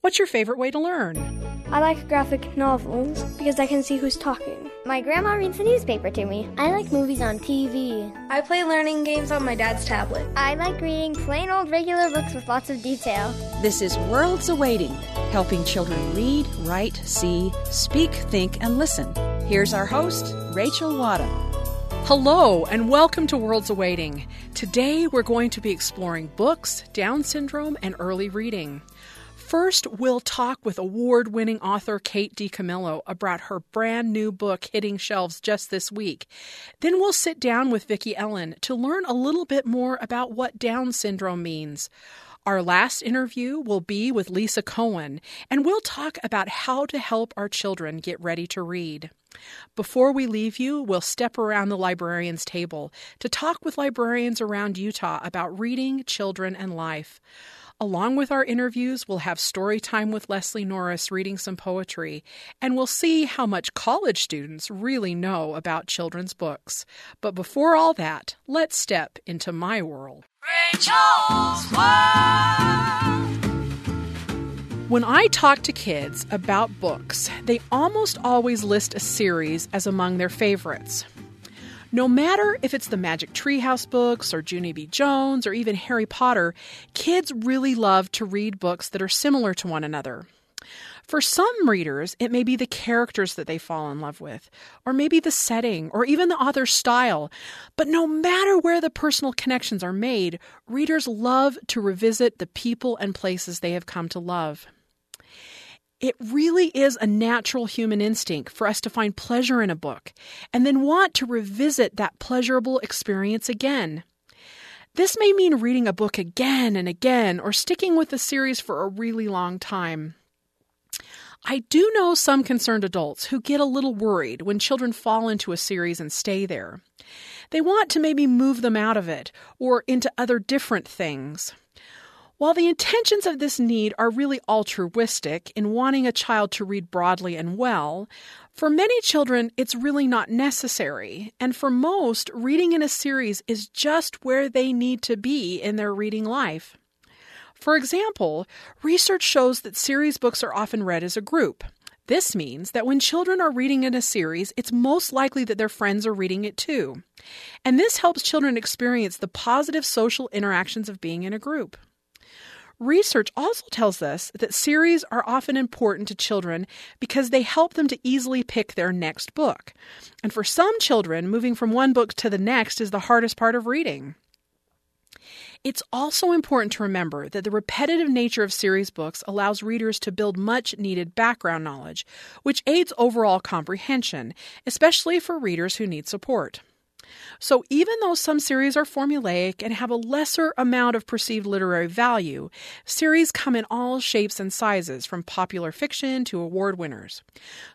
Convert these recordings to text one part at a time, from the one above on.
What's your favorite way to learn? I like graphic novels because I can see who's talking. My grandma reads the newspaper to me. I like movies on TV. I play learning games on my dad's tablet. I like reading plain old regular books with lots of detail. This is Worlds Awaiting, helping children read, write, see, speak, think, and listen. Here's our host, Rachel Wadham. Hello, and welcome to Worlds Awaiting. Today we're going to be exploring books, Down syndrome, and early reading. First, we'll talk with award winning author Kate DiCamillo about her brand new book hitting shelves just this week. Then we'll sit down with Vicki Ellen to learn a little bit more about what Down syndrome means. Our last interview will be with Lisa Cohen, and we'll talk about how to help our children get ready to read. Before we leave you, we'll step around the librarian's table to talk with librarians around Utah about reading, children, and life. Along with our interviews, we'll have story time with Leslie Norris reading some poetry, and we'll see how much college students really know about children's books. But before all that, let's step into my world. Rachel's World. When I talk to kids about books, they almost always list a series as among their favorites. No matter if it's the Magic Treehouse books or Junie B. Jones or even Harry Potter, kids really love to read books that are similar to one another. For some readers, it may be the characters that they fall in love with, or maybe the setting, or even the author's style. But no matter where the personal connections are made, readers love to revisit the people and places they have come to love. It really is a natural human instinct for us to find pleasure in a book and then want to revisit that pleasurable experience again. This may mean reading a book again and again or sticking with the series for a really long time. I do know some concerned adults who get a little worried when children fall into a series and stay there. They want to maybe move them out of it or into other different things. While the intentions of this need are really altruistic in wanting a child to read broadly and well, for many children it's really not necessary, and for most, reading in a series is just where they need to be in their reading life. For example, research shows that series books are often read as a group. This means that when children are reading in a series, it's most likely that their friends are reading it too. And this helps children experience the positive social interactions of being in a group. Research also tells us that series are often important to children because they help them to easily pick their next book. And for some children, moving from one book to the next is the hardest part of reading. It's also important to remember that the repetitive nature of series books allows readers to build much needed background knowledge, which aids overall comprehension, especially for readers who need support. So, even though some series are formulaic and have a lesser amount of perceived literary value, series come in all shapes and sizes, from popular fiction to award winners.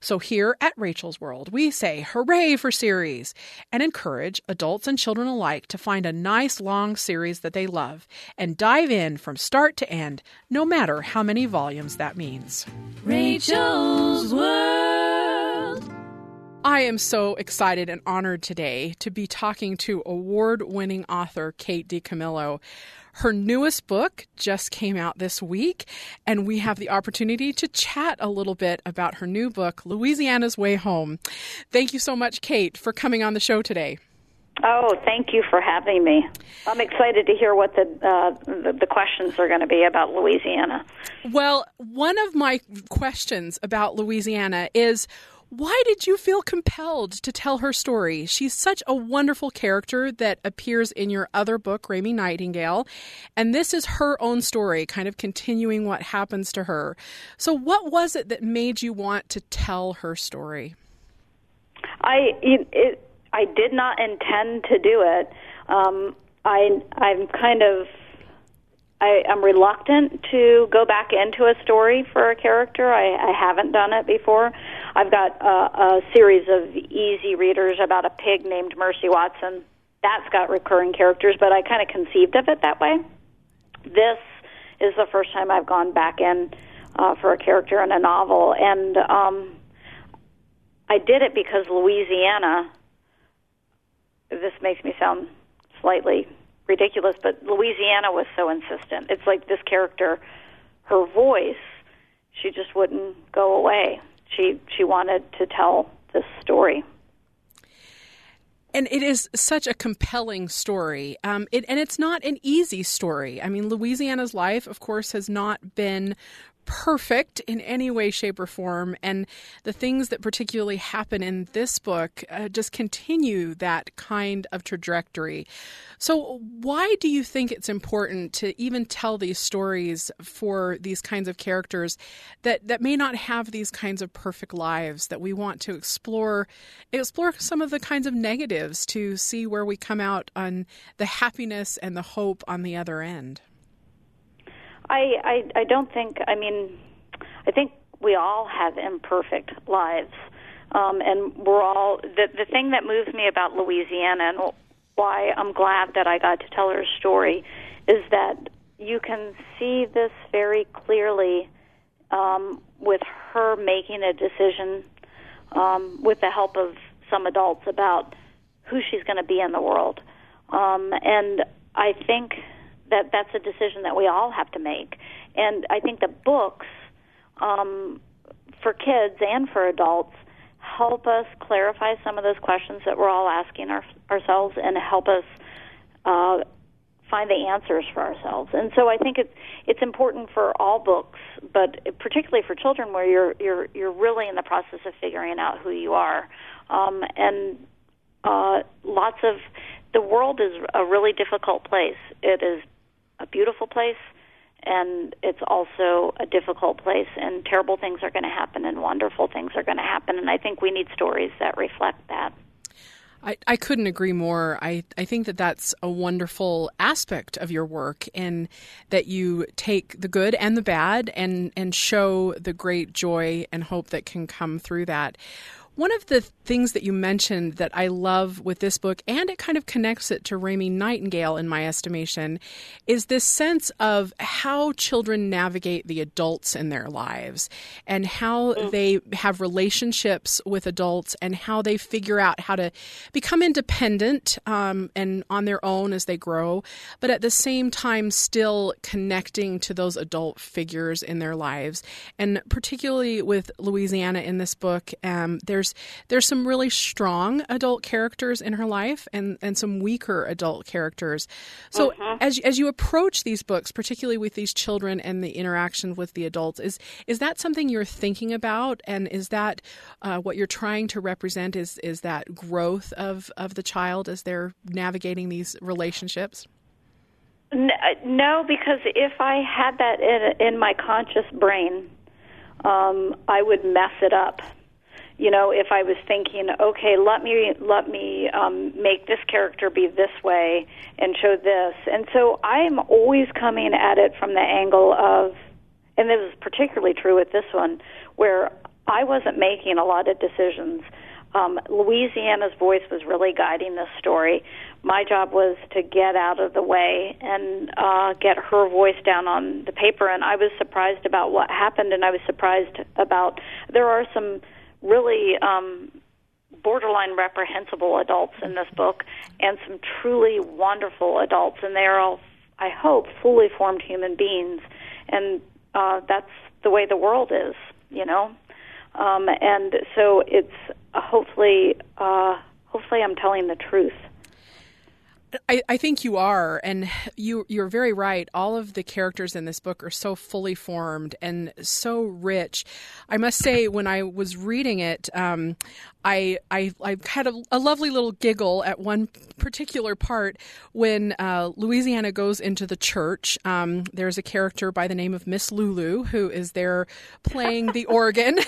So, here at Rachel's World, we say hooray for series and encourage adults and children alike to find a nice long series that they love and dive in from start to end, no matter how many volumes that means. Rachel's World. I am so excited and honored today to be talking to award winning author Kate DiCamillo. Her newest book just came out this week, and we have the opportunity to chat a little bit about her new book, Louisiana's Way Home. Thank you so much, Kate, for coming on the show today. Oh, thank you for having me. I'm excited to hear what the uh, the, the, questions are going to be about Louisiana. Well, one of my questions about Louisiana is why did you feel compelled to tell her story? She's such a wonderful character that appears in your other book, Raymie Nightingale, and this is her own story, kind of continuing what happens to her. So, what was it that made you want to tell her story? I it, I did not intend to do it. Um, I I'm kind of I am reluctant to go back into a story for a character. I, I haven't done it before. I've got a, a series of easy readers about a pig named Mercy Watson. That's got recurring characters, but I kind of conceived of it that way. This is the first time I've gone back in uh, for a character in a novel, and um, I did it because Louisiana. This makes me sound slightly ridiculous, but Louisiana was so insistent. It's like this character, her voice she just wouldn't go away. She she wanted to tell this story. And it is such a compelling story. Um, it, and it's not an easy story. I mean, Louisiana's life, of course, has not been perfect in any way, shape, or form. And the things that particularly happen in this book uh, just continue that kind of trajectory. So, why do you think it's important to even tell these stories for these kinds of characters that, that may not have these kinds of perfect lives? That we want to explore explore some of the kinds of negatives to see where we come out on the happiness and the hope on the other end. I, I I don't think. I mean, I think we all have imperfect lives, um, and we're all. The the thing that moves me about Louisiana and why I'm glad that I got to tell her story is that you can see this very clearly um, with her making a decision um, with the help of some adults about who she's going to be in the world. Um, and I think that that's a decision that we all have to make. And I think the books um, for kids and for adults help us clarify some of those questions that we're all asking our, ourselves and help us uh, find the answers for ourselves. And so I think it's it's important for all books, but particularly for children, where you're you're you're really in the process of figuring out who you are, um, and uh, lots of the world is a really difficult place. It is a beautiful place and it's also a difficult place and terrible things are going to happen and wonderful things are going to happen and i think we need stories that reflect that I, I couldn't agree more. I, I think that that's a wonderful aspect of your work, and that you take the good and the bad and, and show the great joy and hope that can come through that. One of the things that you mentioned that I love with this book, and it kind of connects it to Raymie Nightingale in my estimation, is this sense of how children navigate the adults in their lives and how mm. they have relationships with adults and how they figure out how to become independent um, and on their own as they grow, but at the same time still connecting to those adult figures in their lives. And particularly with Louisiana in this book, um, there's there's some really strong adult characters in her life and, and some weaker adult characters. So uh-huh. as as you approach these books, particularly with these children and the interaction with the adults, is is that something you're thinking about, and is that uh, what you're trying to represent? Is is that growth of of the child as they're navigating these relationships? Uh, no, because if I had that in, in my conscious brain, um, I would mess it up you know, if I was thinking, okay, let me let me um, make this character be this way and show this, and so I'm always coming at it from the angle of, and this is particularly true with this one, where I wasn't making a lot of decisions. Um, Louisiana's voice was really guiding this story. My job was to get out of the way and uh, get her voice down on the paper. And I was surprised about what happened, and I was surprised about there are some really um, borderline reprehensible adults in this book and some truly wonderful adults, and they are all, I hope, fully formed human beings. And uh, that's the way the world is, you know. Um, and so it's uh, hopefully, uh, hopefully, I'm telling the truth. I, I, think you are, and you you're very right. All of the characters in this book are so fully formed and so rich. I must say, when I was reading it, um, I, I, I had a, a, lovely little giggle at one particular part when uh, Louisiana goes into the church. Um, there's a character by the name of Miss Lulu who is there playing the organ,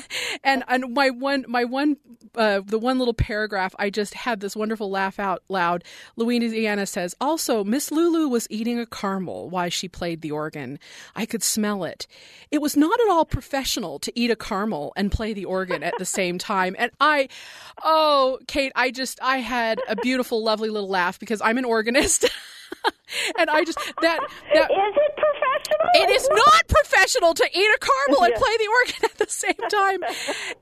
and and my one my one uh, the one little paragraph I just had this wonderful laugh out loud. Louisiana says also Miss Lulu was eating a caramel while she played the organ. I could smell it. It was not at all professional to eat a caramel and play the organ at the same time, and I. Oh, Kate, I just I had a beautiful, lovely little laugh because I'm an organist. and I just that that is it professional? it is not professional to eat a caramel and play the organ at the same time.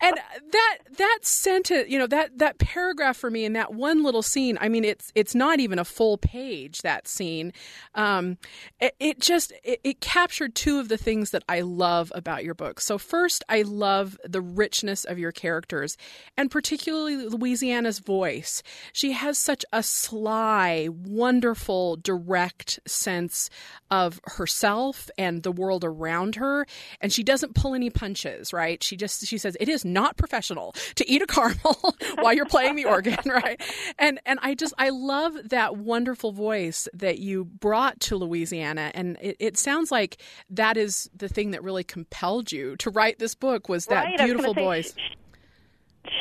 And that that sentence, you know, that that paragraph for me in that one little scene. I mean, it's it's not even a full page. That scene, um, it, it just it, it captured two of the things that I love about your book. So first, I love the richness of your characters, and particularly Louisiana's voice. She has such a sly, wonderful, direct sense of herself and the world around her. And she doesn't pull any punches right? She just she says it is not professional to eat a caramel while you're playing the organ right? And and i just i love that wonderful voice that you brought to louisiana. And it, it sounds like that is the thing that really compelled you to write this book was that right, beautiful voice.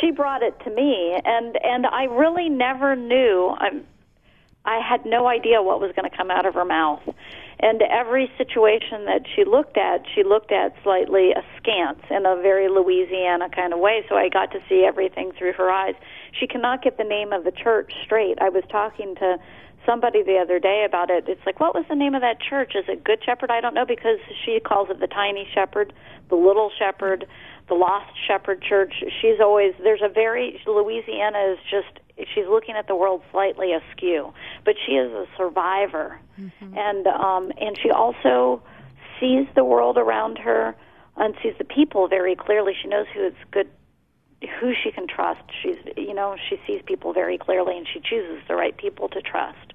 she brought it to me. And and i really never knew i'm I had no idea what was going to come out of her mouth. And every situation that she looked at, she looked at slightly askance in a very Louisiana kind of way. So I got to see everything through her eyes. She cannot get the name of the church straight. I was talking to somebody the other day about it. It's like, what was the name of that church? Is it Good Shepherd? I don't know because she calls it the Tiny Shepherd, the Little Shepherd, the Lost Shepherd Church. She's always there's a very Louisiana is just she's looking at the world slightly askew, but she is a survivor, mm-hmm. and um, and she also sees the world around her and sees the people very clearly. She knows who it's good, who she can trust. She's you know she sees people very clearly, and she chooses the right people to trust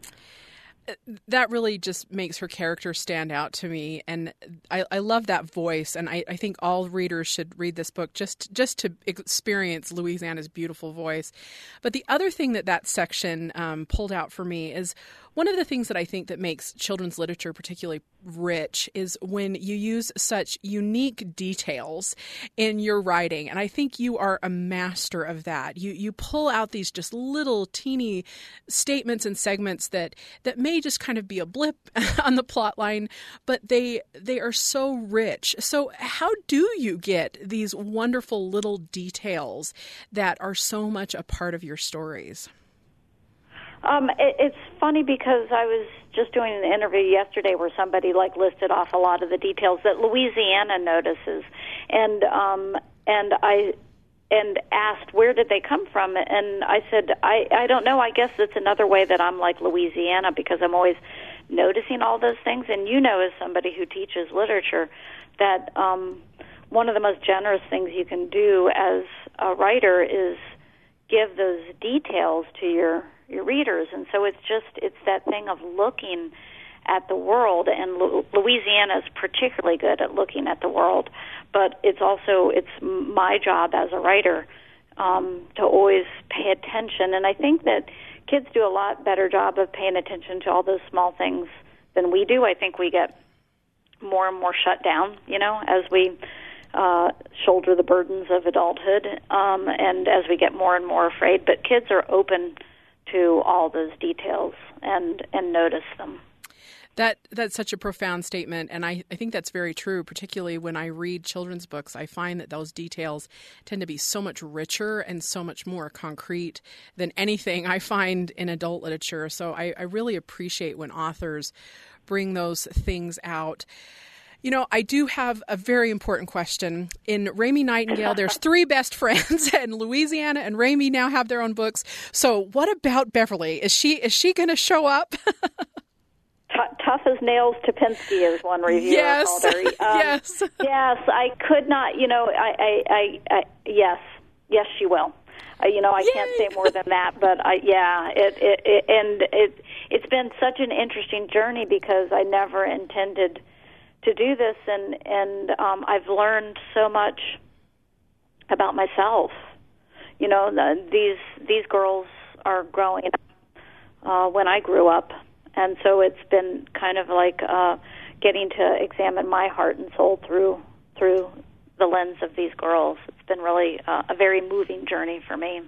that really just makes her character stand out to me. And I, I love that voice. And I, I, think all readers should read this book just just to experience louisiana's beautiful voice. But the other thing that that section um, pulled out for me is one of the things that I think that makes children's literature particularly rich is when you use such unique details in your writing and I think you are a master of that. You you pull out these just little teeny statements and segments that that may just kind of be a blip on the plot line, but they they are so rich. So how do you get these wonderful little details that are so much a part of your stories? Um, it, it's funny because I was just doing an interview yesterday where somebody like listed off a lot of the details that Louisiana notices, and um, and I and asked where did they come from, and I said I I don't know. I guess it's another way that I'm like Louisiana because I'm always noticing all those things, and you know, as somebody who teaches literature, that um, one of the most generous things you can do as a writer is give those details to your your readers. And so it's just it's that thing of looking at the world and Louisiana is particularly good at looking at the world but it's also it's my job as a writer um, to always pay attention. And I think that kids do a lot better job of paying attention to all those small things than we do. I think we get more and more shut down you know as we uh, shoulder the burdens of adulthood um, and as we get more and more afraid. But kids are open to all those details and and notice them. That that's such a profound statement, and I, I think that's very true. Particularly when I read children's books, I find that those details tend to be so much richer and so much more concrete than anything I find in adult literature. So I, I really appreciate when authors bring those things out. You know, I do have a very important question. In Raymie Nightingale, there's three best friends, and Louisiana and Raymie now have their own books. So, what about Beverly? Is she is she going to show up? Tough as nails Tapinski is one reviewer yes. called her. Um, yes, yes, I could not. You know, I, I, I, I yes, yes, she will. Uh, you know, I Yay. can't say more than that, but I, yeah, it, it, it, and it, it's been such an interesting journey because I never intended to do this, and and um, I've learned so much about myself. You know, the, these these girls are growing up uh, when I grew up, and so it's been kind of like uh, getting to examine my heart and soul through through the lens of these girls. It's been really uh, a very moving journey for me.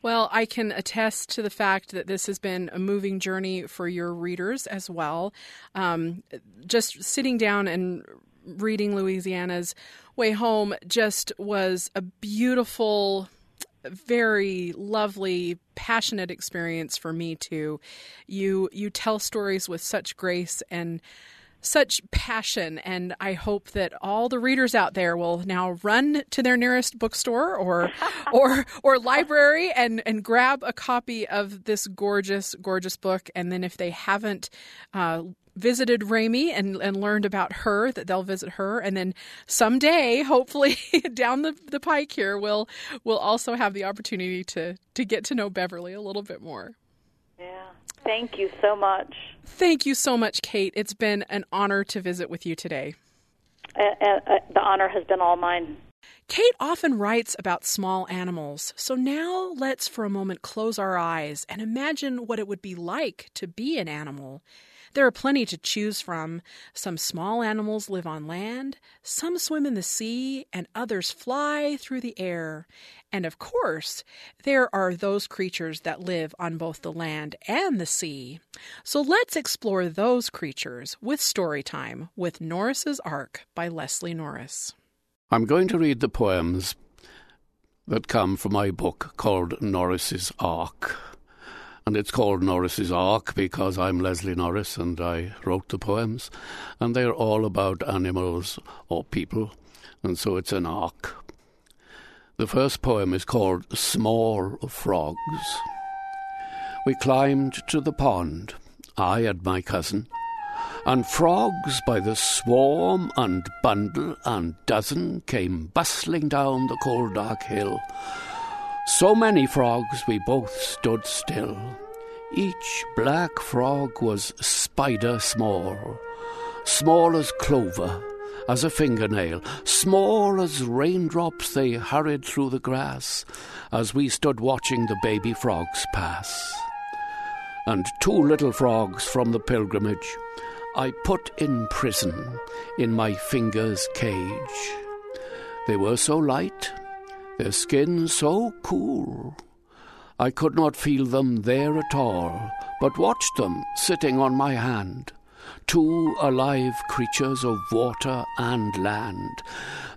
Well, I can attest to the fact that this has been a moving journey for your readers as well. Um, just sitting down and reading Louisiana's Way Home just was a beautiful very lovely, passionate experience for me too. You you tell stories with such grace and such passion and I hope that all the readers out there will now run to their nearest bookstore or or or library and and grab a copy of this gorgeous gorgeous book and then if they haven't uh, visited Raymie and, and learned about her, that they'll visit her. And then someday, hopefully down the, the pike here, we'll, we'll also have the opportunity to, to get to know Beverly a little bit more. Yeah. Thank you so much. Thank you so much, Kate. It's been an honor to visit with you today. Uh, uh, the honor has been all mine. Kate often writes about small animals, so now let's for a moment close our eyes and imagine what it would be like to be an animal. There are plenty to choose from. Some small animals live on land, some swim in the sea, and others fly through the air. And of course, there are those creatures that live on both the land and the sea. So let's explore those creatures with story time with Norris's Ark by Leslie Norris. I'm going to read the poems that come from my book called Norris's Ark. And it's called Norris's Ark because I'm Leslie Norris and I wrote the poems. And they're all about animals or people. And so it's an ark. The first poem is called Small Frogs. We climbed to the pond, I and my cousin, and frogs by the swarm and bundle and dozen came bustling down the cold dark hill so many frogs we both stood still. Each black frog was spider small, small as clover, as a fingernail, small as raindrops they hurried through the grass as we stood watching the baby frogs pass. And two little frogs from the pilgrimage I put in prison in my finger's cage. They were so light their skin so cool. I could not feel them there at all, but watched them sitting on my hand. Two alive creatures of water and land,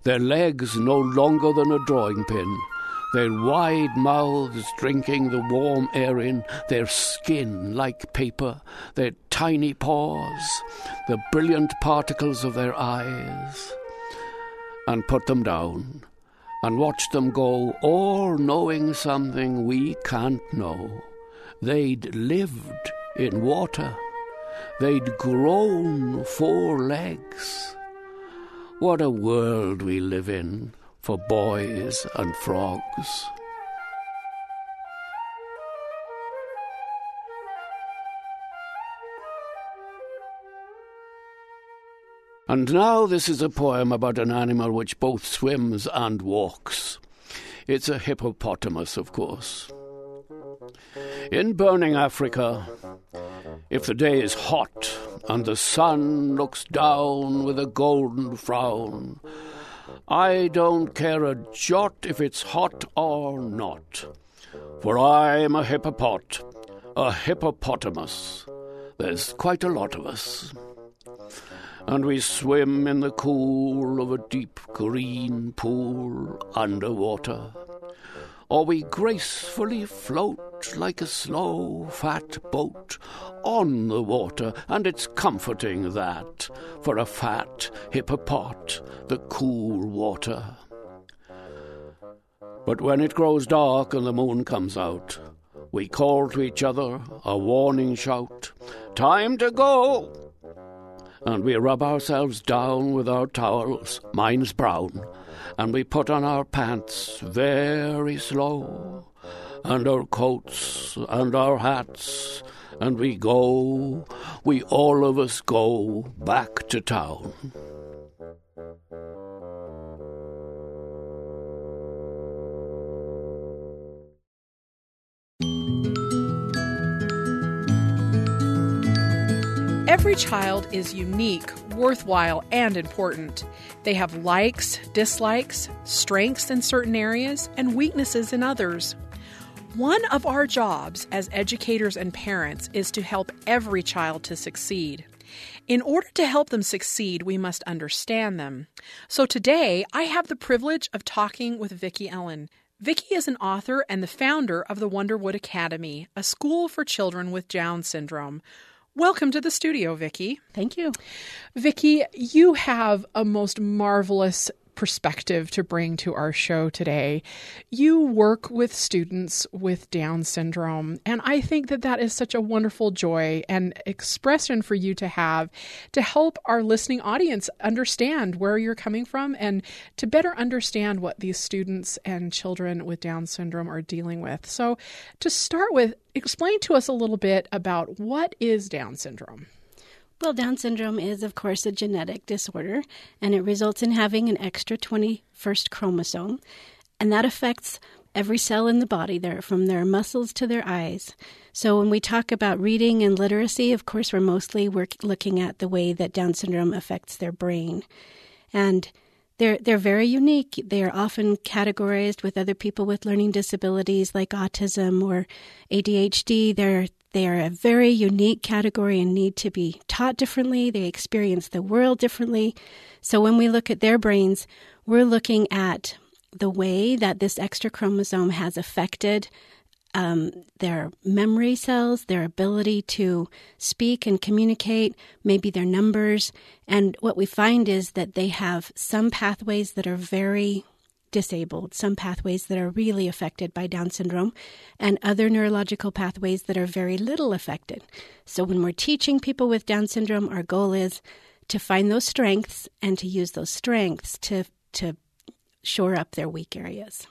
their legs no longer than a drawing pin, their wide mouths drinking the warm air in, their skin like paper, their tiny paws, the brilliant particles of their eyes, and put them down and watch them go, all knowing something we can't know. They'd lived in water, they'd grown four legs. What a world we live in for boys and frogs. And now this is a poem about an animal which both swims and walks. It's a hippopotamus, of course. In burning Africa, if the day is hot and the sun looks down with a golden frown, I don't care a jot if it's hot or not, for I'm a hippopot, a hippopotamus. There's quite a lot of us and we swim in the cool of a deep green pool underwater. Or we gracefully float like a slow, fat boat on the water, and it's comforting that for a fat hippopot, the cool water. But when it grows dark and the moon comes out, we call to each other a warning shout Time to go! And we rub ourselves down with our towels, mine's brown, and we put on our pants very slow, and our coats and our hats, and we go, we all of us go back to town. Every child is unique, worthwhile, and important. They have likes, dislikes, strengths in certain areas, and weaknesses in others. One of our jobs as educators and parents is to help every child to succeed. In order to help them succeed, we must understand them. So today, I have the privilege of talking with Vicki Ellen. Vicki is an author and the founder of the Wonderwood Academy, a school for children with Down syndrome. Welcome to the studio, Vicki. Thank you. Vicki, you have a most marvelous perspective to bring to our show today. You work with students with Down syndrome, and I think that that is such a wonderful joy and expression for you to have to help our listening audience understand where you're coming from and to better understand what these students and children with Down syndrome are dealing with. So, to start with, explain to us a little bit about what is Down syndrome. Well, Down syndrome is, of course, a genetic disorder, and it results in having an extra 21st chromosome, and that affects every cell in the body, there, from their muscles to their eyes. So, when we talk about reading and literacy, of course, we're mostly work, looking at the way that Down syndrome affects their brain. And they're, they're very unique. They are often categorized with other people with learning disabilities like autism or ADHD. They're they are a very unique category and need to be taught differently. They experience the world differently. So when we look at their brains, we're looking at the way that this extra chromosome has affected um, their memory cells, their ability to speak and communicate, maybe their numbers. And what we find is that they have some pathways that are very disabled, some pathways that are really affected by Down syndrome, and other neurological pathways that are very little affected. So, when we're teaching people with Down syndrome, our goal is to find those strengths and to use those strengths to, to shore up their weak areas.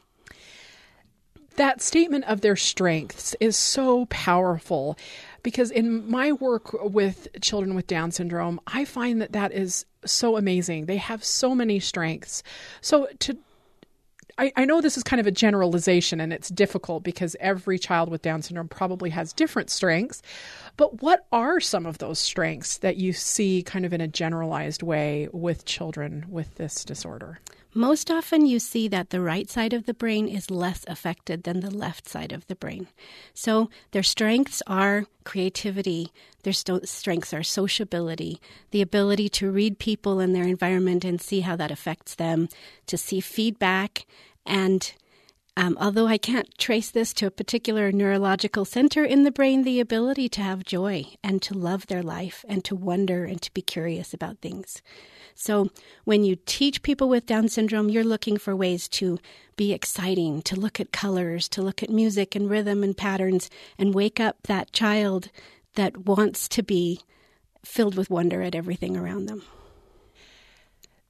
That statement of their strengths is so powerful because in my work with children with Down syndrome, I find that that is so amazing. They have so many strengths. So to I, I know this is kind of a generalization and it's difficult because every child with Down syndrome probably has different strengths. But what are some of those strengths that you see kind of in a generalized way with children with this disorder? Most often, you see that the right side of the brain is less affected than the left side of the brain. So, their strengths are creativity, their st- strengths are sociability, the ability to read people and their environment and see how that affects them, to see feedback, and um, although I can't trace this to a particular neurological center in the brain, the ability to have joy and to love their life and to wonder and to be curious about things. So, when you teach people with Down syndrome, you're looking for ways to be exciting, to look at colors, to look at music and rhythm and patterns, and wake up that child that wants to be filled with wonder at everything around them.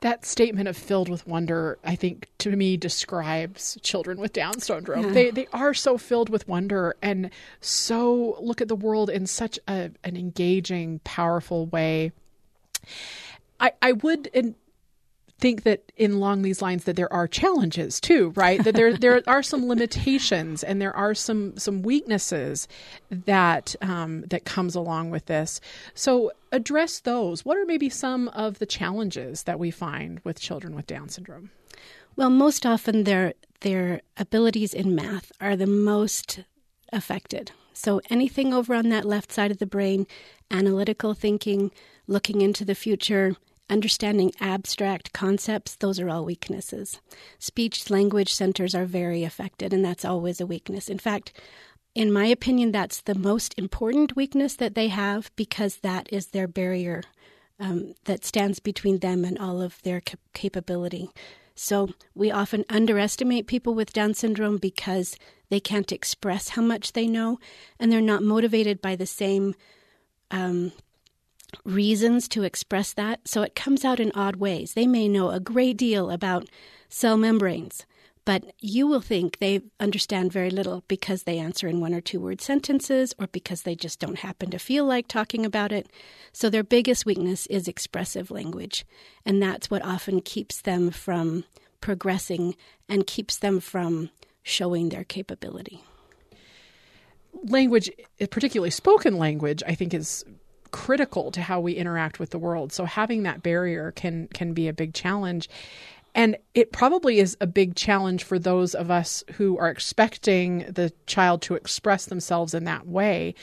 That statement of filled with wonder, I think, to me describes children with Down syndrome. Yeah. They they are so filled with wonder and so look at the world in such a, an engaging, powerful way. I I would think that in along these lines that there are challenges too, right? That there there are some limitations and there are some some weaknesses that um, that comes along with this. So address those. What are maybe some of the challenges that we find with children with Down syndrome? Well, most often their their abilities in math are the most affected. So anything over on that left side of the brain, analytical thinking, looking into the future, understanding abstract concepts, those are all weaknesses. Speech language centers are very affected, and that's always a weakness. In fact, in my opinion, that's the most important weakness that they have because that is their barrier um, that stands between them and all of their cap- capability. So we often underestimate people with Down syndrome because they can't express how much they know and they're not motivated by the same um, reasons to express that. So it comes out in odd ways. They may know a great deal about cell membranes, but you will think they understand very little because they answer in one or two word sentences or because they just don't happen to feel like talking about it. So their biggest weakness is expressive language. And that's what often keeps them from progressing and keeps them from showing their capability. Language, particularly spoken language, I think is critical to how we interact with the world. So having that barrier can can be a big challenge. And it probably is a big challenge for those of us who are expecting the child to express themselves in that way.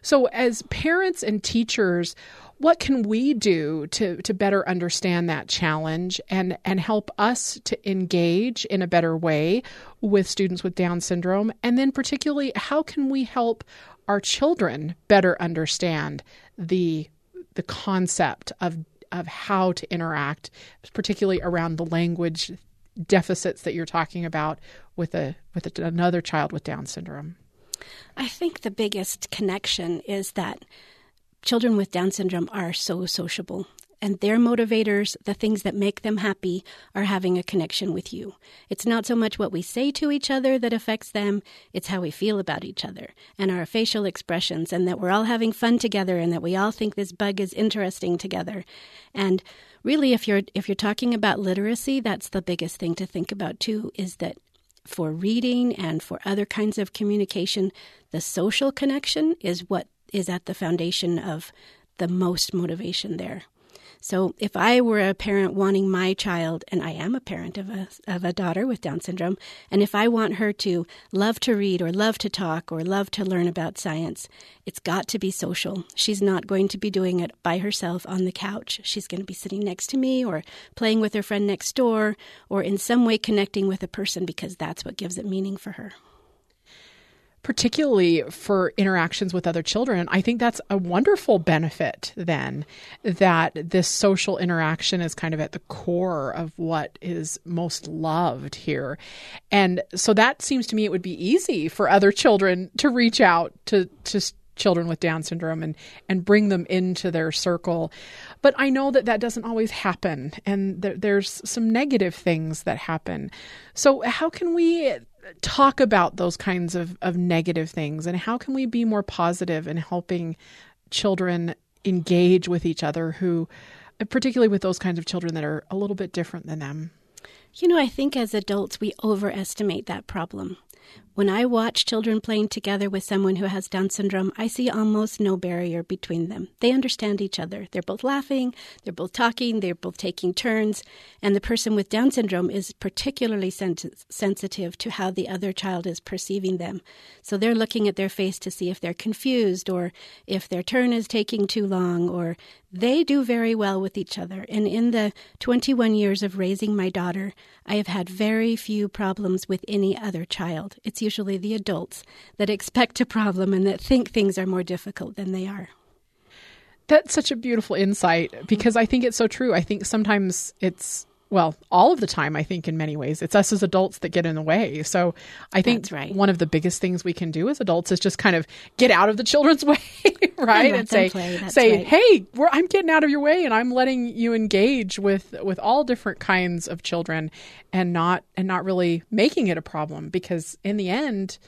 So, as parents and teachers, what can we do to to better understand that challenge and and help us to engage in a better way with students with Down syndrome? And then particularly, how can we help our children better understand the the concept of of how to interact, particularly around the language deficits that you're talking about with a with a, another child with Down syndrome? I think the biggest connection is that children with Down syndrome are so sociable. And their motivators, the things that make them happy, are having a connection with you. It's not so much what we say to each other that affects them, it's how we feel about each other and our facial expressions, and that we're all having fun together and that we all think this bug is interesting together. And really if you're if you're talking about literacy, that's the biggest thing to think about too, is that for reading and for other kinds of communication, the social connection is what is at the foundation of the most motivation there. So if I were a parent wanting my child, and I am a parent of a, of a daughter with Down syndrome, and if I want her to love to read or love to talk or love to learn about science, it's got to be social. She's not going to be doing it by herself on the couch. She's going to be sitting next to me or playing with her friend next door or in some way connecting with a person because that's what gives it meaning for her particularly for interactions with other children, I think that's a wonderful benefit then that this social interaction is kind of at the core of what is most loved here. And so that seems to me it would be easy for other children to reach out to, to children with Down syndrome and, and bring them into their circle. But I know that that doesn't always happen, and th- there's some negative things that happen. So, how can we talk about those kinds of, of negative things and how can we be more positive in helping children engage with each other who particularly with those kinds of children that are a little bit different than them? You know i think as adults we overestimate that problem when I watch children playing together with someone who has Down syndrome, I see almost no barrier between them. They understand each other. They're both laughing, they're both talking, they're both taking turns, and the person with Down syndrome is particularly sens- sensitive to how the other child is perceiving them. So they're looking at their face to see if they're confused or if their turn is taking too long or they do very well with each other. And in the 21 years of raising my daughter, I have had very few problems with any other child. It's usually the adults that expect a problem and that think things are more difficult than they are. That's such a beautiful insight because I think it's so true. I think sometimes it's well, all of the time, I think in many ways, it's us as adults that get in the way. So I think right. one of the biggest things we can do as adults is just kind of get out of the children's way, right? And, and say, say, right. hey, I'm getting out of your way, and I'm letting you engage with with all different kinds of children, and not and not really making it a problem because in the end.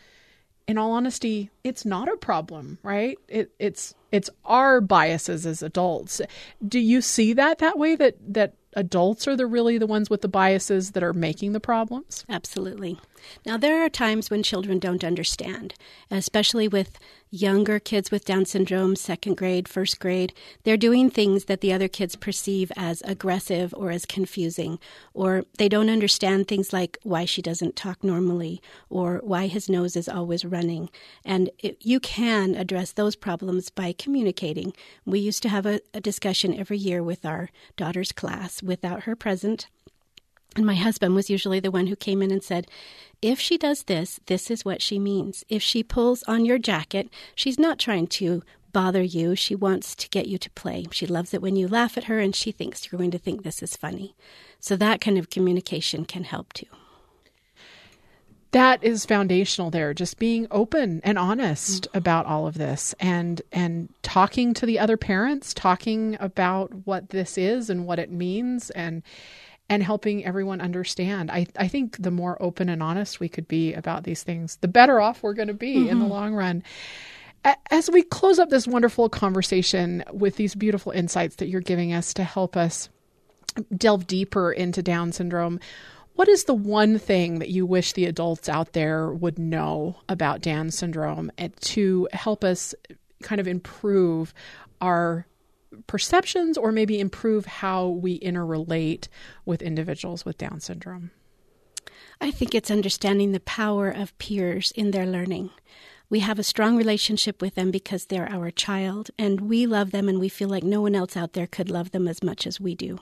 In all honesty, it's not a problem, right? It, it's it's our biases as adults. Do you see that that way? That that adults are the really the ones with the biases that are making the problems? Absolutely. Now there are times when children don't understand, especially with younger kids with Down syndrome, second grade, first grade. They're doing things that the other kids perceive as aggressive or as confusing, or they don't understand things like why she doesn't talk normally or why his nose is always running. And it, you can address those problems by communicating. We used to have a, a discussion every year with our daughter's class without her present. And my husband was usually the one who came in and said, If she does this, this is what she means. If she pulls on your jacket, she's not trying to bother you. She wants to get you to play. She loves it when you laugh at her, and she thinks you're going to think this is funny. So that kind of communication can help too. That is foundational there, just being open and honest mm-hmm. about all of this and and talking to the other parents, talking about what this is and what it means and and helping everyone understand. I, I think the more open and honest we could be about these things, the better off we're going to be mm-hmm. in the mm-hmm. long run. As we close up this wonderful conversation with these beautiful insights that you're giving us to help us delve deeper into Down syndrome, what is the one thing that you wish the adults out there would know about Down syndrome to help us kind of improve our perceptions or maybe improve how we interrelate with individuals with Down syndrome? I think it's understanding the power of peers in their learning. We have a strong relationship with them because they're our child and we love them and we feel like no one else out there could love them as much as we do.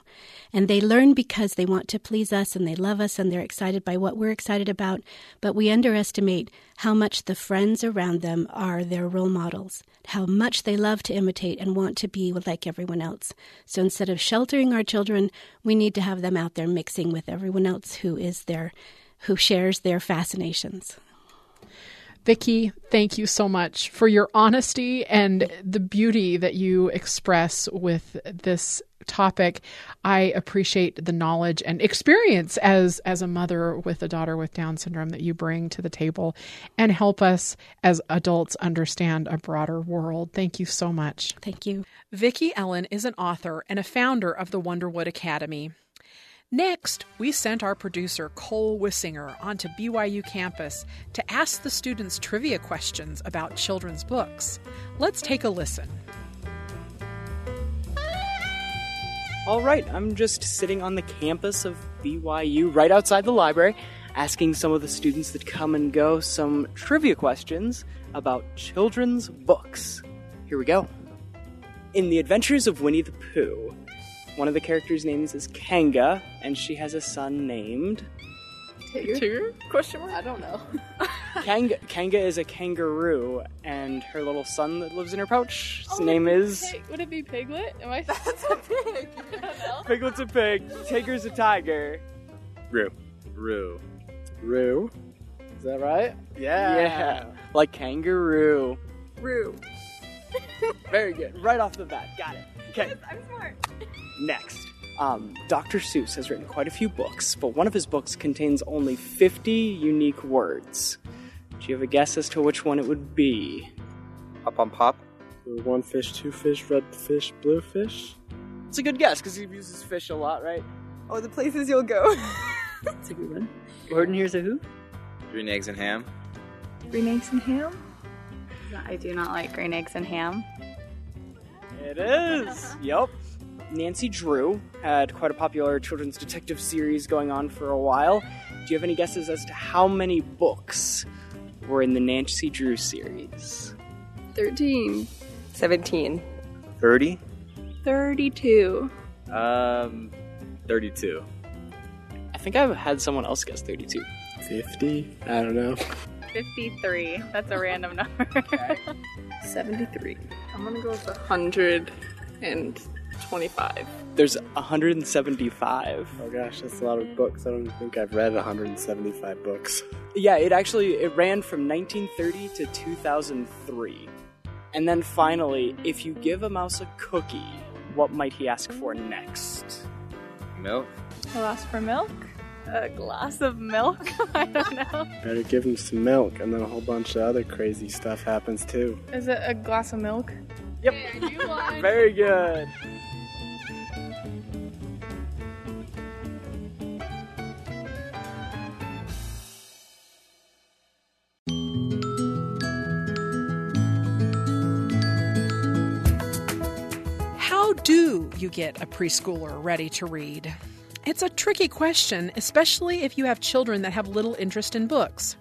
And they learn because they want to please us and they love us and they're excited by what we're excited about, but we underestimate how much the friends around them are their role models, how much they love to imitate and want to be like everyone else. So instead of sheltering our children, we need to have them out there mixing with everyone else who is there, who shares their fascinations. Vicki, thank you so much for your honesty and the beauty that you express with this topic. I appreciate the knowledge and experience as as a mother with a daughter with Down syndrome that you bring to the table and help us as adults understand a broader world. Thank you so much. Thank you. Vicki Ellen is an author and a founder of the Wonderwood Academy. Next, we sent our producer Cole Wissinger onto BYU campus to ask the students trivia questions about children's books. Let's take a listen. All right, I'm just sitting on the campus of BYU right outside the library asking some of the students that come and go some trivia questions about children's books. Here we go. In The Adventures of Winnie the Pooh, one of the characters' names is Kanga, and she has a son named. Tigger? Question mark? I don't know. Kanga, Kanga is a kangaroo, and her little son that lives in her pouch, his oh, name is. Pig. Would it be Piglet? Am I? That's a pig. Piglet's a pig. Tigger's a tiger. Roo. Roo. Roo. Is that right? Yeah. Yeah. Like kangaroo. Roo. Very good. Right off the bat. Got it. Okay. I'm smart. Next. Um, Dr. Seuss has written quite a few books, but one of his books contains only 50 unique words. Do you have a guess as to which one it would be? Hop on pop. One fish, two fish, red fish, blue fish. It's a good guess because he uses fish a lot, right? Oh, the places you'll go. That's a good one. Horton Hears a Who? Green eggs and ham. Green eggs and ham? I do not like green eggs and ham. It is. yep. Nancy Drew had quite a popular children's detective series going on for a while. Do you have any guesses as to how many books were in the Nancy Drew series? 13. 17. 30? 32. Um, 32. I think I've had someone else guess 32. 50? I don't know. 53. That's a random number. 73. I'm gonna go with 125. There's 175. Oh gosh, that's a lot of books. I don't think I've read 175 books. Yeah, it actually it ran from 1930 to 2003. And then finally, if you give a mouse a cookie, what might he ask for next? Milk? He'll ask for milk. A glass of milk? I don't know. Better give him some milk, and then a whole bunch of other crazy stuff happens too. Is it a glass of milk? Yep. Very good. How do you get a preschooler ready to read? It's a tricky question, especially if you have children that have little interest in books.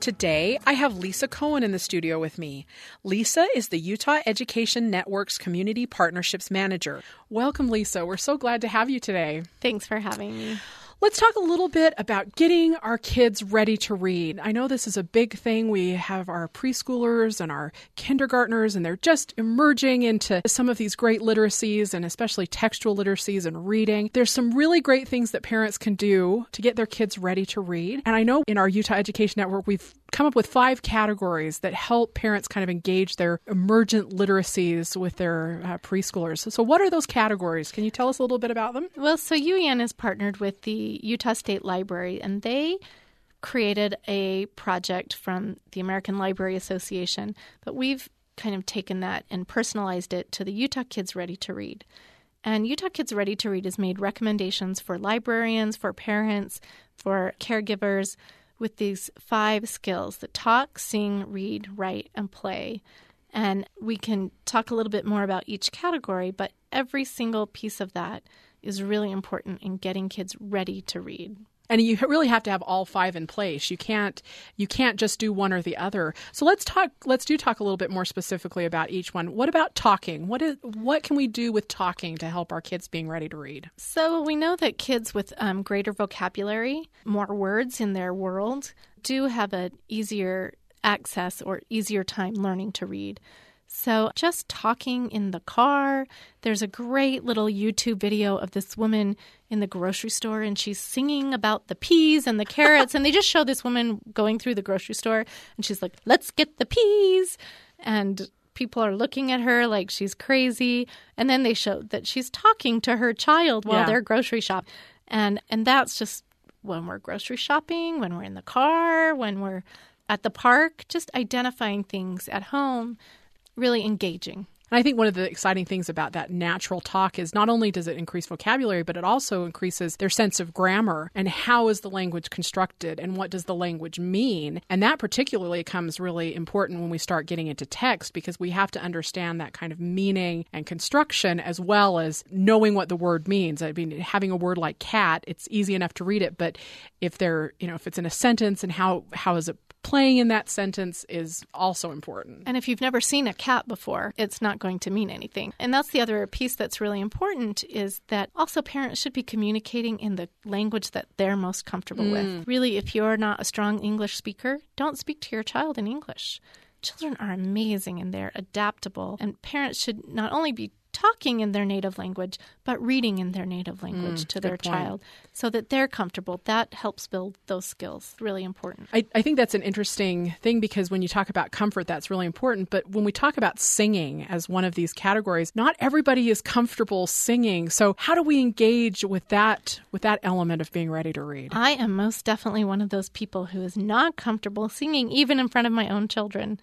Today, I have Lisa Cohen in the studio with me. Lisa is the Utah Education Network's Community Partnerships Manager. Welcome, Lisa. We're so glad to have you today. Thanks for having me. Let's talk a little bit about getting our kids ready to read. I know this is a big thing. We have our preschoolers and our kindergartners, and they're just emerging into some of these great literacies and especially textual literacies and reading. There's some really great things that parents can do to get their kids ready to read. And I know in our Utah Education Network, we've come up with five categories that help parents kind of engage their emergent literacies with their uh, preschoolers. So, what are those categories? Can you tell us a little bit about them? Well, so UEN is partnered with the Utah State Library, and they created a project from the American Library Association, but we've kind of taken that and personalized it to the Utah Kids Ready to Read. And Utah Kids Ready to Read has made recommendations for librarians, for parents, for caregivers with these five skills that talk, sing, read, write, and play. And we can talk a little bit more about each category, but every single piece of that is really important in getting kids ready to read. And you really have to have all five in place. You can't you can't just do one or the other. So let's talk let's do talk a little bit more specifically about each one. What about talking? What is what can we do with talking to help our kids being ready to read? So we know that kids with um, greater vocabulary more words in their world do have an easier access or easier time learning to read so, just talking in the car, there's a great little YouTube video of this woman in the grocery store and she's singing about the peas and the carrots. and they just show this woman going through the grocery store and she's like, let's get the peas. And people are looking at her like she's crazy. And then they show that she's talking to her child while Yeah. they're grocery shopping. And and that's just when we're grocery shopping, when we're in the car, when we're at the park, just identifying things at home, really engaging. And I think one of the exciting things about that natural talk is not only does it increase vocabulary, but it also increases their sense of grammar and how is the language constructed and what does the language mean. And that particularly becomes really important when we start getting into text because we have to understand that kind of meaning and construction as well as knowing what the word means. I mean, having a word like cat, it's easy enough to read it, but if they're, you know, if it's in a sentence and how how is it playing in that sentence is also important. And if you've never seen a cat before, it's not going to mean anything. And that's the other piece that's really important is that also parents should be communicating in the language that they're most comfortable Mm. with. Really, if you're not a strong English speaker, don't speak to your child in English. Children are amazing and they're adaptable, and parents should not only be talking in their native language, but reading in their native language Mm, to their point. child so that they're comfortable. That helps build those skills. Really important. I, I think that's an interesting thing because when you talk about comfort, that's really important. But when we talk about singing as one of these categories, not everybody is comfortable singing. So how do we engage with that with that element of being ready to read? I am most definitely one of those people who is not comfortable singing, even in front of my own children.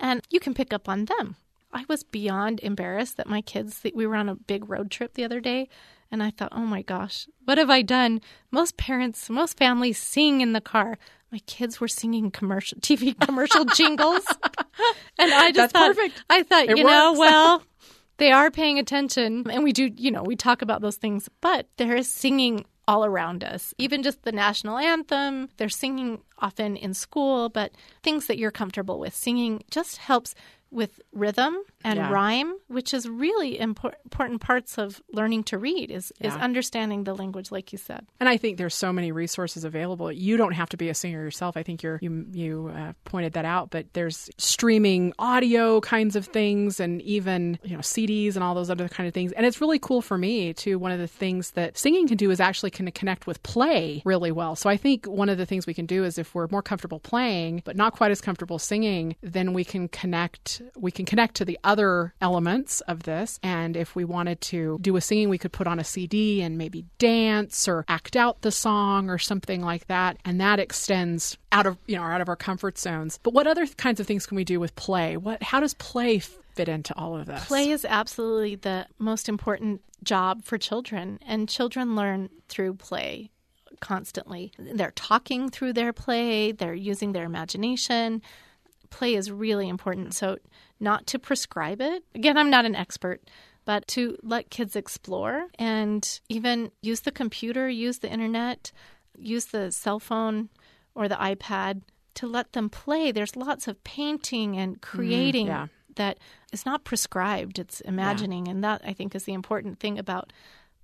And you can pick up on them. I was beyond embarrassed that my kids, we were on a big road trip the other day, and I thought, oh my gosh, what have I done? Most parents, most families sing in the car. My kids were singing commercial TV commercial jingles, and I just That's thought, perfect. I thought, It you know, well, they are paying attention and we do you know we talk about those things but there is singing all around us even just the national anthem they're singing often in school but things that you're comfortable with singing just helps with rhythm and Yeah. rhyme which is really impor- important parts of learning to read is is understanding the language like you said And I think there's so many resources available. You don't have to be a singer yourself. I think you're, you you uh, pointed that out. But there's streaming audio kinds of things, and even you know CDs and all those other kind of things. And it's really cool for me too. One of the things that singing can do is actually can connect with play really well. So I think one of the things we can do is if we're more comfortable playing, but not quite as comfortable singing, then we can connect. We can connect to the other elements of this. And if we wanted to do a singing, we could put on a CD and maybe dance or act out the song or something like that. And that extends out of you know out of our comfort zones. But what other kinds of things can we do with play? What how does play fit into all of this? Play is absolutely the most important job for children, and children learn through play constantly. They're talking through their play, they're using their imagination. Play is really important. So, not to prescribe it. Again, I'm not an expert, but to let kids explore and even use the computer, use the internet, use the cell phone or the iPad to let them play. There's lots of painting and mm, creating yeah. that is not prescribed, it's imagining. And that, I think, is the important thing about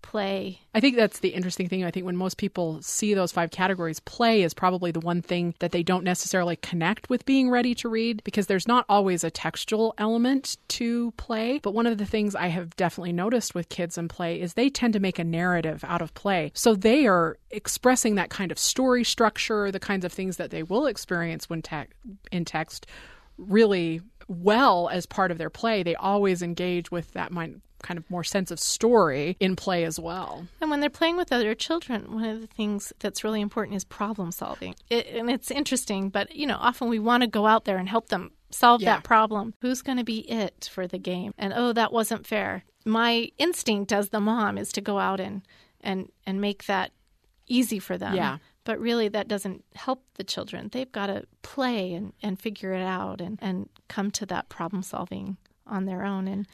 play. I think that's the interesting thing. I think when most people see those five categories, play is probably the one thing that they don't necessarily connect with being ready to read because there's not always a textual element to play. But one of the things I have definitely noticed with kids in play is they tend to make a narrative out of play. So they are expressing that kind of story structure, the kinds of things that they will experience when te- in text really well as part of their play. They always engage with that mind kind of more sense of story in play as well. And when they're playing with other children, one of the things that's really important is problem solving. It, and it's interesting, but you know, often we want to go out there and help them solve Yeah. that problem. Who's going to be it for the game? And oh, that wasn't fair. My instinct as the mom is to go out and and and make that easy for them. Yeah. But really, that doesn't help the children. They've got to play and, and figure it out and, and come to that problem solving on their own. And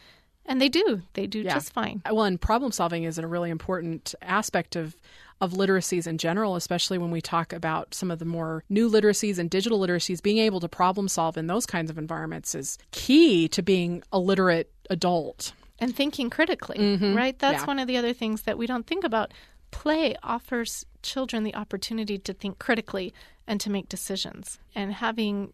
And they do. They do Yeah. just fine. Well, and problem solving is a really important aspect of of literacies in general, especially when we talk about some of the more new literacies and digital literacies. Being able to problem solve in those kinds of environments is key to being a literate adult. And thinking critically, Mhm. right? That's Yeah. one of the other things that we don't think about. Play offers children the opportunity to think critically and to make decisions. And having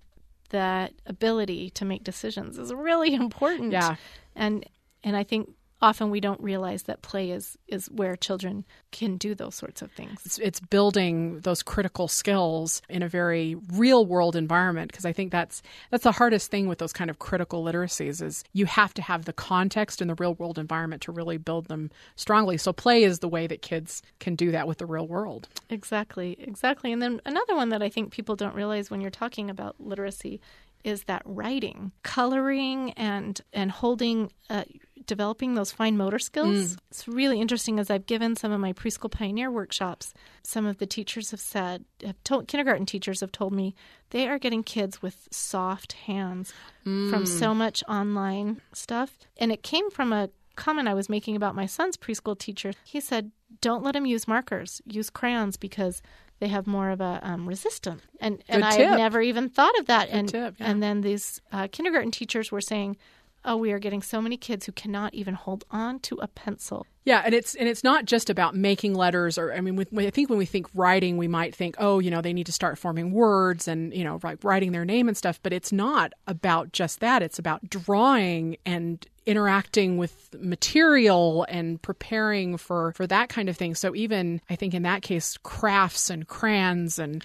that ability to make decisions is really important. Yeah. And and I think often we don't realize that play is is where children can do those sorts of things. It's, it's building those critical skills in a very real world environment because I think that's that's the hardest thing with those kind of critical literacies is you have to have the context in the real world environment to really build them strongly. So play is the way that kids can do that with the real world. Exactly, exactly. And then another one that I think people don't realize when you're talking about literacy is that writing, coloring, and and holding, uh, developing those fine motor skills. Mm. It's really interesting. As I've given some of my preschool pioneer workshops, some of the teachers have said, have told, kindergarten teachers have told me they are getting kids with soft hands from Mm. so much online stuff, and it came from a comment I was making about my son's preschool teacher. He said, "Don't let him use markers. Use crayons because they have more of a um, resistance." And and I had never even thought of that. Good and tip, yeah. and then these uh, kindergarten teachers were saying, "Oh, we are getting so many kids who cannot even hold on to a pencil." Yeah, and it's and it's not just about making letters or I mean with, I think when we think writing we might think oh, you know, they need to start forming words and you know, like writing their name and stuff, but it's not about just that. It's about drawing and interacting with material and preparing for for that kind of thing. So even I think in that case crafts and crayons and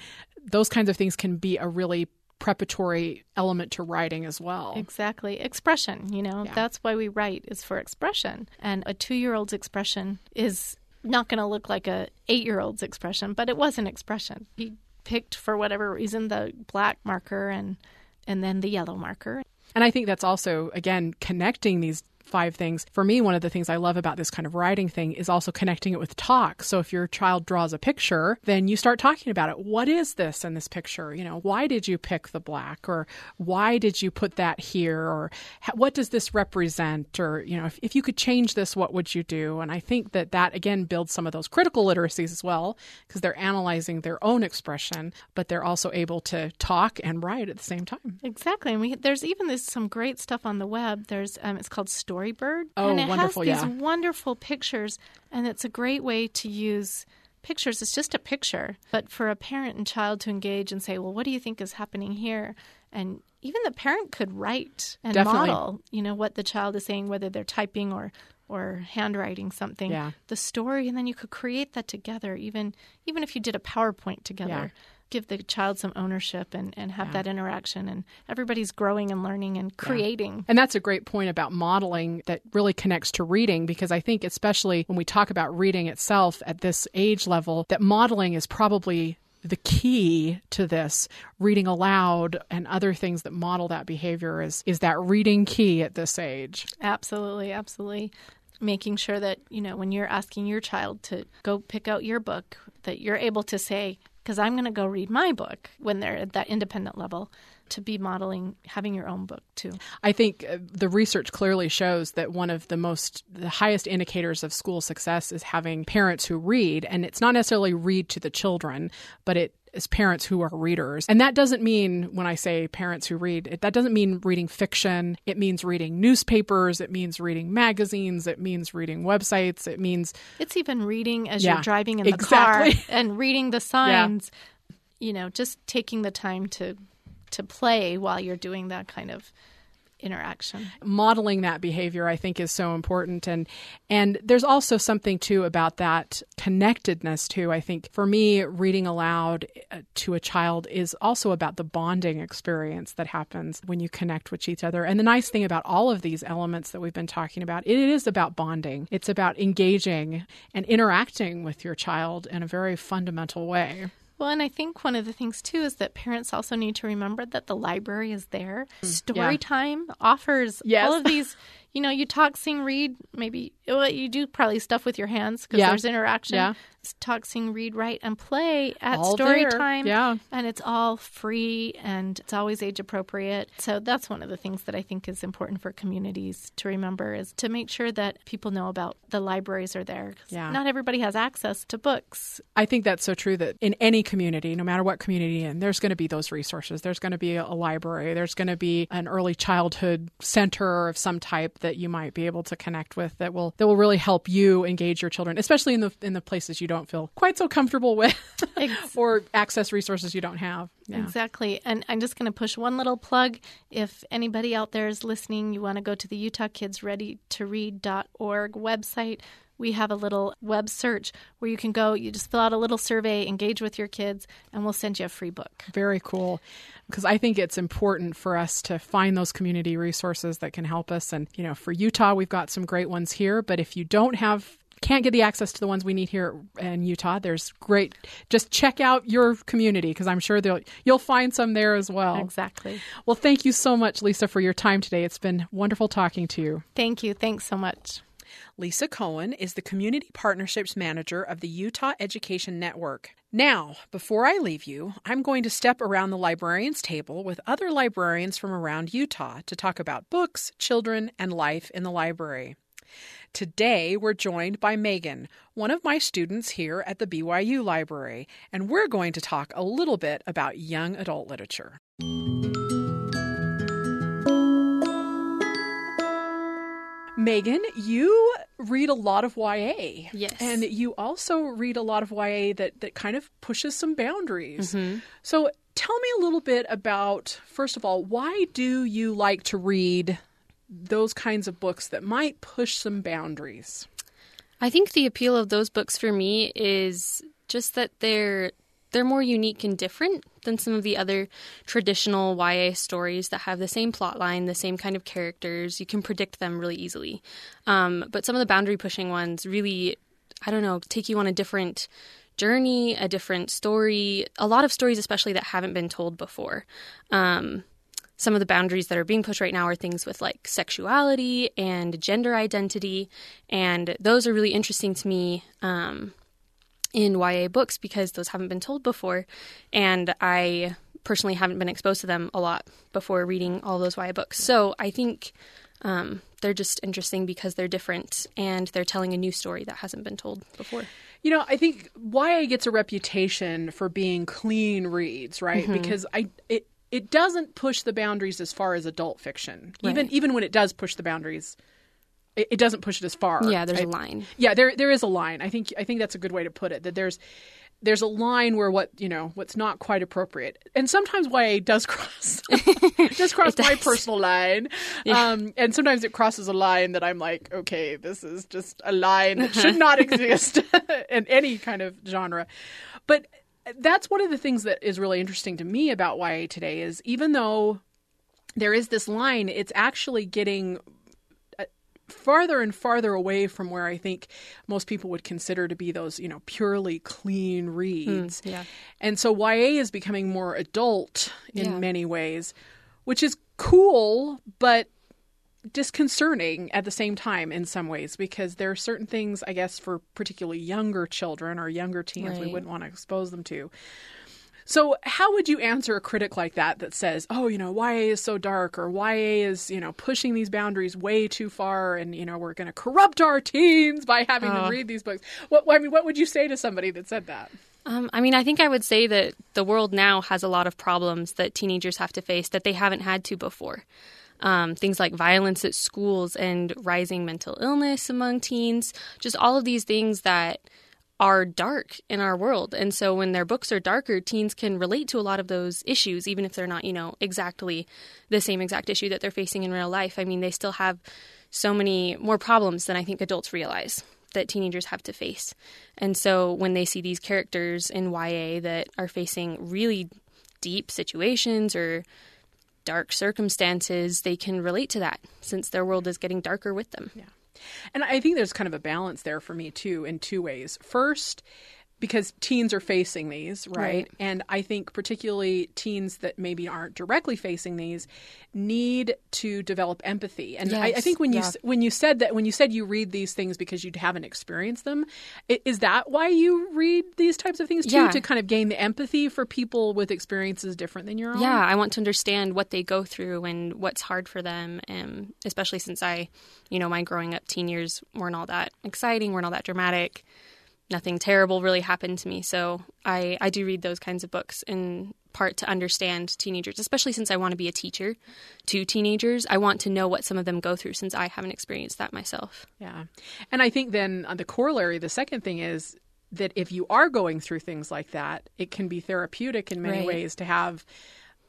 those kinds of things can be a really preparatory element to writing as well. Exactly. Expression, you know, that's why we write is for expression. And a 2-year-old's expression is not going to look like a 8-year-old's expression, but it was an expression. He picked for whatever reason the black marker and and then the yellow marker. And I think that's also, again, connecting these five things. For me, one of the things I love about this kind of writing thing is also connecting it with talk. So if your child draws a picture, then you start talking about it. What is this in this picture? You know, why did you pick the black? Or why did you put that here? Or what does this represent? Or, you know, if, if you could change this, what would you do? And I think that that, again, builds some of those critical literacies as well, because they're analyzing their own expression, but they're also able to talk and write at the same time. Exactly, and we there's even this some great stuff on the web. There's um, it's called Storybird, Oh, and it wonderful, has these yeah. wonderful pictures, and it's a great way to use pictures. It's just a picture, but for a parent and child to engage and say, "Well, what do you think is happening here?" and even the parent could write and Definitely. model, you know, what the child is saying, whether they're typing or or handwriting something, Yeah. the story, and then you could create that together. Even even if you did a PowerPoint together Yeah. Give the child some ownership and, and have Yeah. that interaction. And everybody's growing and learning and creating. And that's a great point about modeling that really connects to reading because I think, especially when we talk about reading itself at this age level, that modeling is probably the key to this. Reading aloud and other things that model that behavior is is that reading key at this age. Absolutely absolutely. Making sure that you know when you're asking your child to go pick out your book that you're able to say because i'm going to go read my book when they're at that independent level to be modeling having your own book too I think uh, the research clearly shows that one of the most, the highest indicators of school success is having parents who read. And it's not necessarily read to the children, but it is parents who are readers. And that doesn't mean, when I say parents who read, it, that doesn't mean reading fiction. It means reading newspapers. It means reading magazines. It means reading websites. It means It's even reading as Yeah, you're driving in the exactly. car and reading the signs. You know, just taking the time to to play while you're doing that kind of interaction. modeling that behavior I think is so important. And and there's also something too about that connectedness too. I think for me reading aloud uh, to a child is also about the bonding experience that happens when you connect with each other. And the nice thing about all of these elements that we've been talking about it is about bonding. It's about engaging and interacting with your child in a very fundamental way Well, and I think one of the things too is that parents also need to remember that the library is there. Mm, Story time offers Yes. all of these, you know, you talk, sing, read. Maybe well, you do probably stuff with your hands because Yeah. there's interaction. Yeah. It's talk, sing, read, write, and play at All story there. time. Yeah. and it's all free and it's always age appropriate. So that's one of the things that I think is important for communities to remember is to make sure that people know about the libraries are there. Yeah. not everybody has access to books. I think that's so true that in any community, no matter what community in, there's going to be those resources. There's going to be a library. There's going to be an early childhood center of some type that you might be able to connect with that will that will really help you engage your children, especially in the in the places you don't feel quite so comfortable with or access resources you don't have. Yeah. Exactly. And I'm just going to push one little plug. If anybody out there is listening, you want to go to the Utah Kids Ready to Read.org website. We have a little web search where you can go, you just fill out a little survey, engage with your kids, and we'll send you a free book. Very cool. Because I think it's important for us to find those community resources that can help us. And, you know, for Utah, we've got some great ones here. But if you don't have, can't get the access to the ones we need here in Utah, there's great. Just check out your community because I'm sure they'll, you'll find some there as well. Exactly. Well, thank you so much, Lisa, for your time today. It's been wonderful talking to you. Thank you. Thanks so much. Lisa Cohen is the Community Partnerships Manager of the Utah Education Network. Now, before I leave you, I'm going to step around the librarian's table with other librarians from around Utah to talk about books, children, and life in the library. Today, we're joined by Megan, one of my students here at the BYU Library, and we're going to talk a little bit about young adult literature. Megan, you read a lot of YA. Yes. And you also read a lot of YA that, that kind of pushes some boundaries. Mhm. So tell me a little bit about, first of all, why do you like to read those kinds of books that might push some boundaries? I think the appeal of those books for me is just that they're they're more unique and different than some of the other traditional YA stories that have the same plot line, the same kind of characters. You can predict them really easily. Um, but some of the boundary pushing ones really, I don't know, take you on a different journey, a different story. A lot of stories, especially that haven't been told before. Um, some of the boundaries that are being pushed right now are things with like sexuality and gender identity, and those are really interesting to me um, in YA books because those haven't been told before, and I personally haven't been exposed to them a lot before reading all those YA books. So I think um, they're just interesting because they're different and they're telling a new story that hasn't been told before. You know, I think YA gets a reputation for being clean reads, right? Mhm. Because I it it doesn't push the boundaries as far as adult fiction. Even even when it does push the boundaries, it, it doesn't push it as far. Yeah, there's a a line. Yeah, there there is a line. I think I think that's a good way to put it. That there's there's a line where what you know what's not quite appropriate, and sometimes YA does cross does cross It my personal line, Yeah. um, and sometimes it crosses a line that I'm like, okay, this is just a line that should not exist in any kind of genre. But that's one of the things that is really interesting to me about YA today is even though there is this line, it's actually getting farther and farther away from where I think most people would consider to be those, you know, purely clean reads. Hmm, yeah. And so YA is becoming more adult in Yeah. many ways, which is cool, but disconcerting at the same time in some ways because there are certain things, I guess, for particularly younger children or younger teens we wouldn't want to expose them to. So, how would you answer a critic like that that says, "Oh, you know, YA is so dark," or "YA is, you know, pushing these boundaries way too far," and you know, we're going to corrupt our teens by having Oh. them read these books? What I mean, what would you say to somebody that said that? Um, I mean, I think I would say that the world now has a lot of problems that teenagers have to face that they haven't had to before. Um, things like violence at schools and rising mental illness among teens, just all of these things that are dark in our world. And so when their books are darker, teens can relate to a lot of those issues, even if they're not, you know, exactly the same exact issue that they're facing in real life. I mean, they still have so many more problems than I think adults realize that teenagers have to face. And so when they see these characters in YA that are facing really deep situations or dark circumstances, they can relate to that since their world is getting darker with them. Yeah. And I think there's kind of a balance there for me too in two ways. First, because teens are facing these, right? Right. And I think particularly teens that maybe aren't directly facing these need to develop empathy. And I, I think when you yeah. when you said that when you said you read these things because you haven't experienced them, is that why you read these types of things too Yeah. to kind of gain the empathy for people with experiences different than your own? Yeah, I want to understand what they go through and what's hard for them, um, especially since I, you know, my growing up teen years weren't all that exciting, weren't all that dramatic. Nothing terrible really happened to me. So I, I do read those kinds of books in part to understand teenagers, especially since I want to be a teacher to teenagers. I want to know what some of them go through since I haven't experienced that myself. Yeah. And I think then on the corollary, the second thing is that if you are going through things like that, it can be therapeutic in many Right. ways to have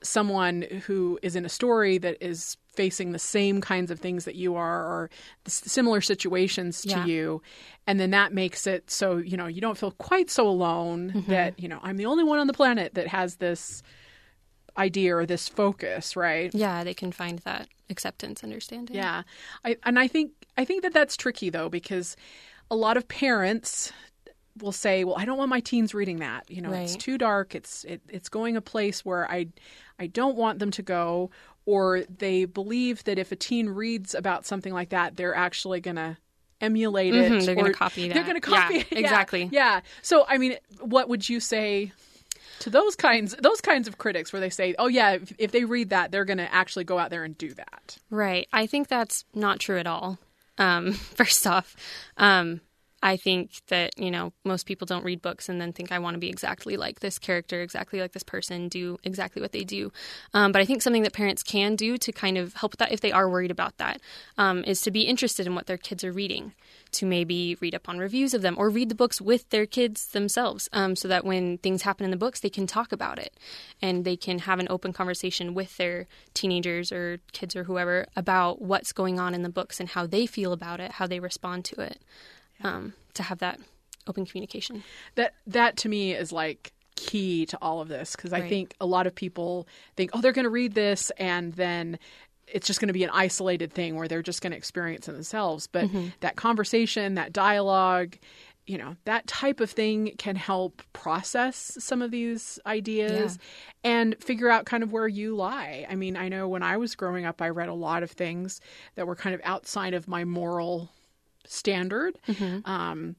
someone who is in a story that is facing the same kinds of things that you are or similar situations to Yeah. you and then that makes it so you know you don't feel quite so alone Mhm. that you know I'm the only one on the planet that has this idea or this focus right Yeah, they can find that acceptance, understanding. yeah, I, and I think I think that that's tricky though because a lot of parents will say, "Well, I don't want my teens reading that. You know, it's too dark. It's it, it's going a place where I I don't want them to go." Or they believe that if a teen reads about something like that, they're actually going to emulate it. Mhm, they're gonna or copy They're going to Yeah, copy it. Yeah, exactly. Yeah. So, I mean, what would you say to those kinds those kinds of critics where they say, "Oh yeah, if, if they read that, they're going to actually go out there and do that." Right. I think that's not true at all. Um, first off, um, I think that, you know, most people don't read books and then think I want to be exactly like this character, exactly like this person, do exactly what they do. Um, but I think something that parents can do to kind of help with that if they are worried about that um, is to be interested in what their kids are reading, to maybe read up on reviews of them or read the books with their kids themselves um, so that when things happen in the books, they can talk about it and they can have an open conversation with their teenagers or kids or whoever about what's going on in the books and how they feel about it, how they respond to it, um, to have that open communication. that that to me is like key to all of this because I think a lot of people think, oh, they're going to read this and then it's just going to be an isolated thing where they're just going to experience it themselves. But Mhm. that conversation, that dialogue, you know, that type of thing can help process some of these ideas and figure out kind of where you lie. I mean, I know when I was growing up, I read a lot of things that were kind of outside of my moral standard. Um,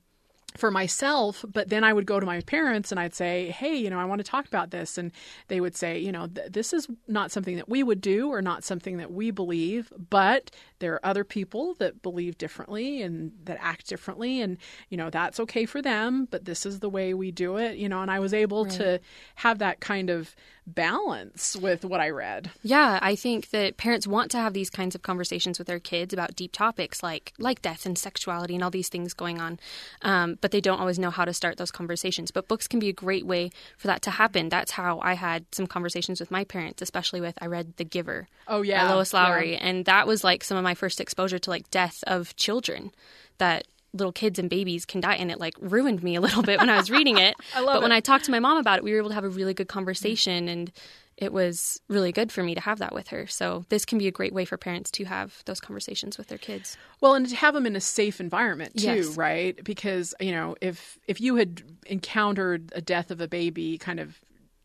for myself, but then I would go to my parents and I'd say, "Hey, you know, I want to talk about this." And they would say, "You know, th- this is not something that we would do or not something that we believe, but there are other people that believe differently and that act differently and, you know, that's okay for them, but this is the way we do it." You know, and I was able to have that kind of balance with what I read. Yeah, I think that parents want to have these kinds of conversations with their kids about deep topics like like death and sexuality and all these things going on, um, but they don't always know how to start those conversations. But books can be a great way for that to happen. That's how I had some conversations with my parents, especially with I read The Giver. Oh, by yeah, Lois Lowry, yeah. and that was like some of my first exposure to like death of children that little kids and babies can die and it like ruined me a little bit when I was reading it. I love but when. I talked to my mom about it, we were able to have a really good conversation and it was really good for me to have that with her. So this can be a great way for parents to have those conversations with their kids. Well, and to have them in a safe environment too, Yes. right? Because you know, if if you had encountered a death of a baby, kind of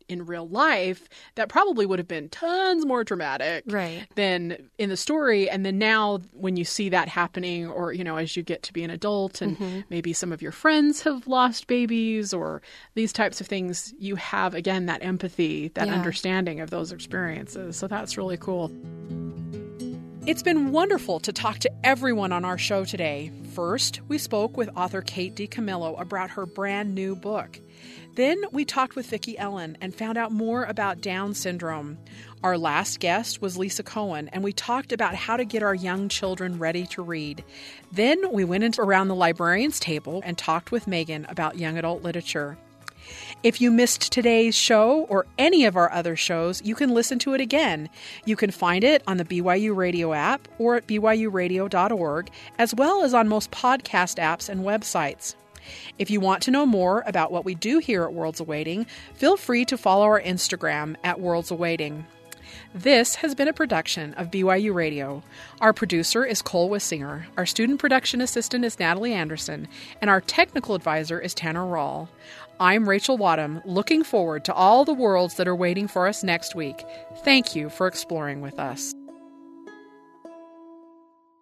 in real life, that probably would have been tons more dramatic, Right. Than in the story. And then now, when you see that happening, or you know, as you get to be an adult, and Mhm. maybe some of your friends have lost babies, or these types of things, you have again that empathy, that Yeah. understanding of those experiences. So that's really cool. It's been wonderful to talk to everyone on our show today. First, we spoke with author Kate DiCamillo about her brand new book. Then we talked with Vicki Ellen and found out more about Down syndrome. Our last guest was Lisa Cohen, and we talked about how to get our young children ready to read. Then we went into around the librarian's table and talked with Megan about young adult literature. If you missed today's show or any of our other shows, you can listen to it again. You can find it on the BYU Radio app or at byuradio.org, as well as on most podcast apps and websites. If you want to know more about what we do here at Worlds Awaiting, feel free to follow our Instagram at Worlds Awaiting. This has been a production of BYU Radio. Our producer is Cole Wissinger, our student production assistant is Natalie Anderson, and our technical advisor is Tanner Rawl. I'm Rachel Wadham, looking forward to all the worlds that are waiting for us next week. Thank you for exploring with us.